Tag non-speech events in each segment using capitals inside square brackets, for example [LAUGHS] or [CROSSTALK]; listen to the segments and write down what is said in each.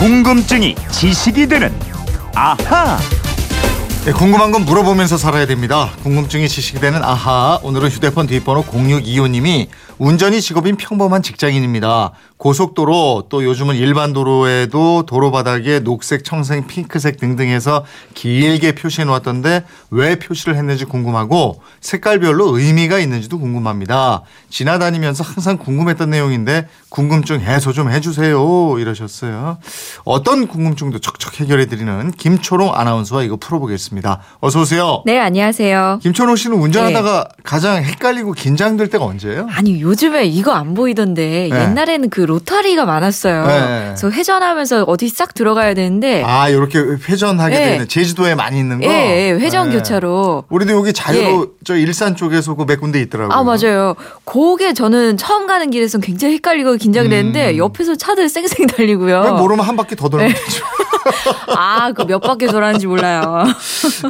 궁금증이 지식이 되는 아하. 네, 궁금한 건 물어보면서 살아야 됩니다. 궁금증이 지식이 되는 아하. 오늘은 휴대폰 뒷번호 0625님이 운전이 직업인 평범한 직장인입니다. 고속도로 또 요즘은 일반 도로에도 도로 바닥에 녹색, 청색, 핑크색 등등 해서 길게 표시해 놓았던데 왜 표시를 했는지 궁금하고 색깔별로 의미가 있는지도 궁금합니다. 지나다니면서 항상 궁금했던 내용인데 궁금증 해소 좀 해주세요. 이러셨어요. 어떤 궁금증도 척척 해결해 드리는 김초롱 아나운서와 이거 풀어보겠습니다. 어서 오세요. 네, 안녕하세요. 김초롱 씨는 운전하다가 가장 헷갈리고 긴장될 때가 언제예요? 아니, 요즘에 이거 안 보이던데 네. 옛날에는 그 로터리가 많았어요. 네. 그래서 회전하면서 어디 싹 들어가야 되는데 아, 이렇게 회전하게 네. 되는 제주도에 많이 있는 거. 예, 예, 회전 네. 교차로. 우리도 여기 자유로 저 일산 쪽에서 그 몇 군데 있더라고요. 아, 맞아요. 그게 저는 처음 가는 길에서는 굉장히 헷갈리고 긴장되는데 음. 옆에서 차들 쌩쌩 달리고요. 모르면 한 바퀴 더 돌면 네. 되죠. [LAUGHS] 아, 그 몇 바퀴 돌았는지 몰라요.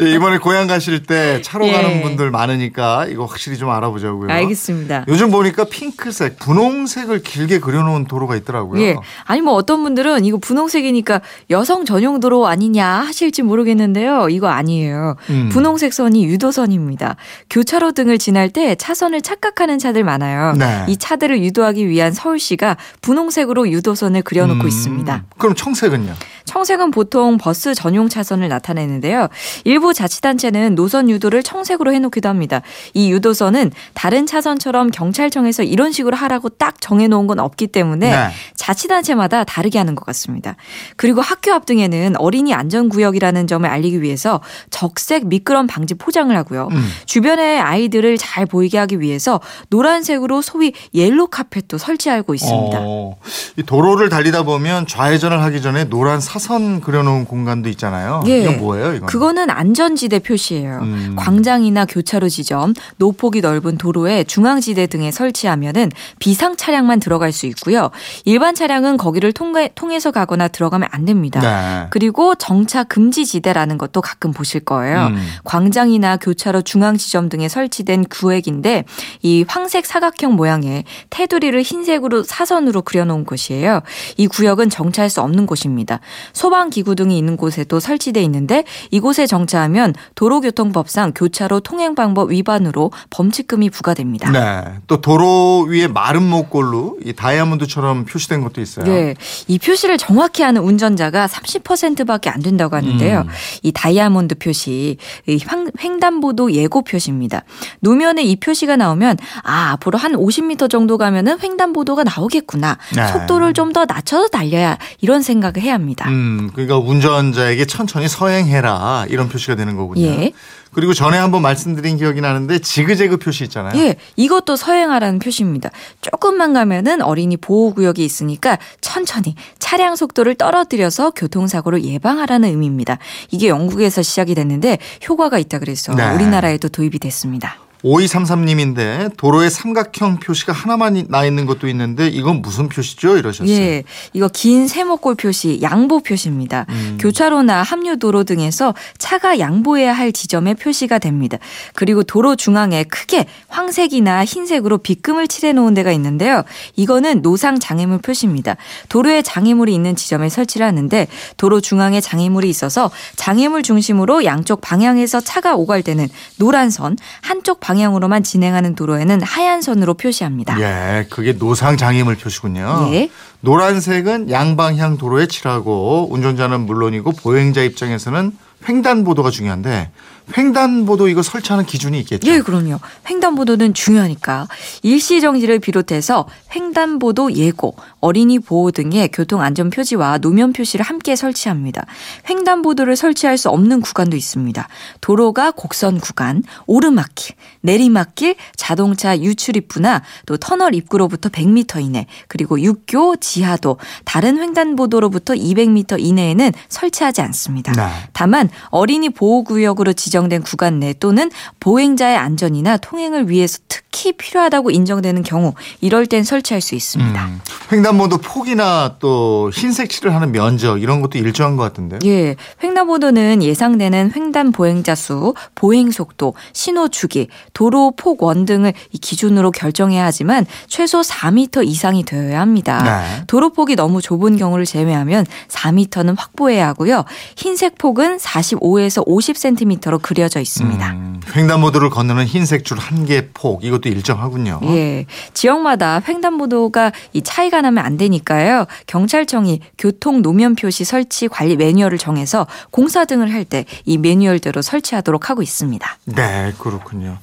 예, 이번에 고향 가실 때 차로 예. 가는 분들 많으니까 이거 확실히 좀 알아보자고요. 알겠습니다. 요즘 보니까 핑크색, 분홍색을 길게 그려놓은 도로가 있더라고요. 예. 아니 뭐 어떤 분들은 이거 분홍색이니까 여성 전용 도로 아니냐 하실지 모르겠는데요. 이거 아니에요. 음. 분홍색 선이 유도선입니다. 교차로 등을 지날 때 차선을 착각하는 차들 많아요. 네. 이 차들을 유도하기 위한 서울시가 분홍색으로 유도선을 그려놓고 음, 있습니다. 그럼 청색은요? 청색 은 보통 버스 전용 차선을 나타내는데요. 일부 자치단체는 노선 유도를 청색으로 해놓기도 합니다. 이 유도선은 다른 차선처럼 경찰청에서 이런 식으로 하라고 딱 정해놓은 건 없기 때문에 네. 자치단체마다 다르게 하는 것 같습니다. 그리고 학교 앞 등에는 어린이 안전구역이라는 점을 알리기 위해서 적색 미끄럼 방지 포장을 하고요. 음. 주변의 아이들을 잘 보이게 하기 위해서 노란색으로 소위 옐로 카펫도 설치하고 있습니다. 어, 이 도로를 달리다 보면 좌회전을 하기 전에 노란 사선 그려놓은 공간도 있잖아요. 예. 이건 뭐예요? 이건? 그거는 안전지대 표시예요. 음. 광장이나 교차로 지점, 노폭이 넓은 도로에 중앙지대 등에 설치하면은 비상 차량만 들어갈 수 있고요. 일반 차량은 거기를 통해, 통해서 가거나 들어가면 안 됩니다. 네. 그리고 정차 금지 지대라는 것도 가끔 보실 거예요. 음. 광장이나 교차로 중앙 지점 등에 설치된 구획인데 이 황색 사각형 모양의 테두리를 흰색으로 사선으로 그려놓은 곳이에요. 이 구역은 정차할 수 없는 곳입니다. 소방 기구 등이 있는 곳에도 설치돼 있는데 이곳에 정차하면 도로교통법상 교차로 통행 방법 위반으로 범칙금이 부과됩니다. 네. 또 도로 위에 마른 목골로 이 다이아몬드처럼 표시된 것도 있어요. 네. 이 표시를 정확히 하는 운전자가 30%밖에 안 된다고 하는데요. 음. 이 다이아몬드 표시, 이 횡- 횡단보도 예고 표시입니다. 노면에 이 표시가 나오면 아, 앞으로 한 50m 정도 가면은 횡단보도가 나오겠구나. 네. 속도를 좀 더 낮춰서 달려야 이런 생각을 해야 합니다. 음, 그러니까 운전자에게 천천히 서행해라 이런 표시가 되는 거군요. 예. 그리고 전에 한번 말씀드린 기억이 나는데 지그재그 표시 있잖아요. 예, 이것도 서행하라는 표시입니다. 조금만 가면은 어린이 보호 구역이 있으니까 천천히 차량 속도를 떨어뜨려서 교통사고를 예방하라는 의미입니다. 이게 영국에서 시작이 됐는데 효과가 있다 그래서 네. 우리나라에도 도입이 됐습니다. 5233님인데 도로에 삼각형 표시가 하나만 나 있는 것도 있는데 이건 무슨 표시죠? 이러셨어요. 예, 이거 긴 세모골 표시, 양보 표시입니다. 음. 교차로나 합류도로 등에서 차가 양보해야 할 지점에 표시가 됩니다. 그리고 도로 중앙에 크게 황색이나 흰색으로 빗금을 칠해 놓은 데가 있는데요. 이거는 노상 장애물 표시입니다. 도로에 장애물이 있는 지점에 설치를 하는데 도로 중앙에 장애물이 있어서 장애물 중심으로 양쪽 방향에서 차가 오갈 때는 노란 선, 한쪽 방 향으로만 진행하는 도로에는 하얀 선으로 표시합니다. 예, 그게 노상 장애물 표시군요. 예. 노란색은 양방향 도로에 칠하고 운전자는 물론이고 보행자 입장에서는 횡단보도가 중요한데 횡단보도 이거 설치하는 기준이 있겠죠. 예, 그럼요. 횡단보도는 중요하니까 일시 정지를 비롯해서 횡단보도 예고, 어린이 보호 등의 교통 안전 표지와 노면 표시를 함께 설치합니다. 횡단보도를 설치할 수 없는 구간도 있습니다. 도로가 곡선 구간, 오르막길, 내리막길, 자동차 유출 입구나 또 터널 입구로부터 100m 이내, 그리고 육교, 지하도, 다른 횡단보도로부터 200m 이내에는 설치하지 않습니다. 네. 다만 어린이 보호 구역으로 지정 지정된 구간 내 또는 보행자의 안전이나 통행을 위해서 특히 필요하다고 인정되는 경우 이럴 땐 설치할 수 있습니다. 음. 횡단보도 폭이나 또 흰색 칠을 하는 면적 이런 것도 일정한 것 같은데. 예, 횡단보도는 예상되는 횡단 보행자 수, 보행 속도, 신호 주기, 도로 폭원 등을 이 기준으로 결정해야 하지만 최소 4m 이상이 되어야 합니다. 네. 도로 폭이 너무 좁은 경우를 제외하면 4m는 확보해야 하고요. 흰색 폭은 45에서 50cm로 그려져 있습니다. 음, 횡단보도를 건너는 흰색 줄 한 개 폭 이것도 일정하군요. 예. 지역마다 횡단보도가 이 차이가 나면 안 되니까요. 경찰청이 교통 노면 표시 설치 관리 매뉴얼을 정해서 공사 등을 할 때 이 매뉴얼대로 설치하도록 하고 있습니다. 네, 그렇군요.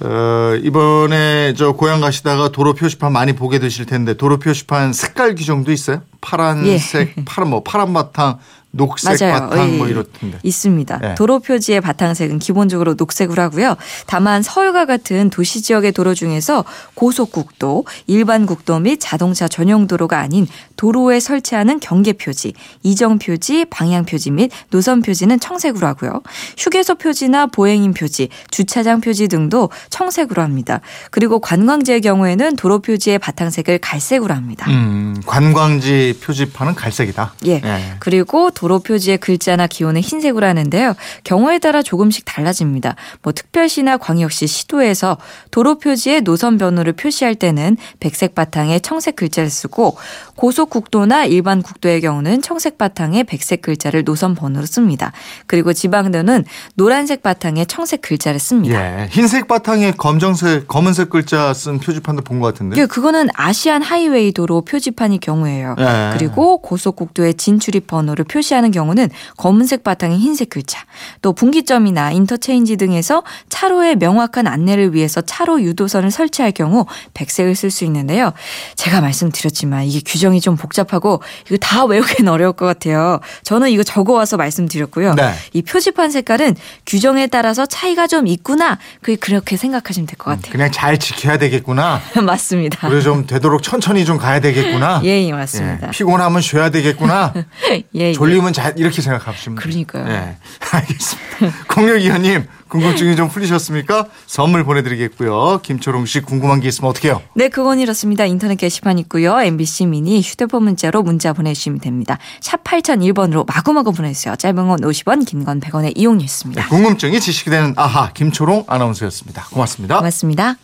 어, 이번에 저 고향 가시다가 도로 표시판 많이 보게 되실 텐데 도로 표시판 색깔 규정도 있어요? 파란색, 파란 뭐 파란 바탕, 녹색 예. 맞아요. 바탕 예, 뭐 예. 이렇던데. 있습니다. 네. 도로 표지의 바탕색은 기본적으로 녹색으로 하고요. 다만 서울과 같은 도시 지역의 도로 중에서 고속국도, 일반 국도 및 자동차 전용 도로가 아닌 도로에 설치하는 경계 표지, 이정 표지, 방향 표지 및 노선 표지는 청색으로 하고요. 휴게소 표지나 보행인 표지, 주차장 표지 등도 청색으로 합니다. 그리고 관광지의 경우에는 도로 표지의 바탕색을 갈색으로 합니다. 음, 관광지 표지판은 갈색이다. 예. 예. 그리고 도로 표지의 글자나 기호는 흰색으로 하는데요. 경우에 따라 조금씩 달라집니다. 뭐 특별시나 광역시, 시도에서 도로 표지에 노선 번호를 표시할 때는 백색 바탕에 청색 글자를 쓰고 고속국도나 일반 국도의 경우는 청색 바탕에 백색 글자를 노선 번호로 씁니다. 그리고 지방도는 노란색 바탕에 청색 글자를 씁니다. 예. 흰색 바탕에 검정색, 검은색 글자 쓴 표지판도 본 것 같은데. 예, 그거는 아시안 하이웨이 도로 표지판이 경우예요. 예. 그리고 고속국도의 진출입 번호를 표시 하는 경우는 검은색 바탕에 흰색 글자, 또 분기점이나 인터체인지 등에서 차로의 명확한 안내를 위해서 차로 유도선을 설치할 경우 백색을 쓸 수 있는데요. 제가 말씀드렸지만 이게 규정이 좀 복잡하고 이거 다 외우기는 [LAUGHS] 어려울 것 같아요. 저는 이거 적어와서 말씀드렸고요. 네. 이 표지판 색깔은 규정에 따라서 차이가 좀 있구나. 그 그렇게 생각하시면 될 것 같아요. 그냥 잘 지켜야 되겠구나. [LAUGHS] 맞습니다. 우리 좀 되도록 천천히 좀 가야 되겠구나. [LAUGHS] 예, 예, 맞습니다. 예, 피곤하면 쉬어야 되겠구나. 예, 예. 졸리 면잘 이렇게 생각하시면. 그러니까요. 예. [LAUGHS] 알겠습니다. 공룡이현님 궁금증이 좀 풀리셨습니까? 선물 보내드리겠고요. 김초롱 씨 궁금한 게 있으면 어떻게 해요? 네, 그건 이렇습니다. 인터넷 게시판 있고요. MBC 미니 휴대폰 문자로 문자 보내주시면 됩니다. 샵 8001번으로 마구마구 보내주세요. 짧은 건 50원, 긴 건 100원의 이용료 있습니다. 궁금증이 지식이 되는 아하 김초롱 아나운서였습니다. 고맙습니다. 고맙습니다.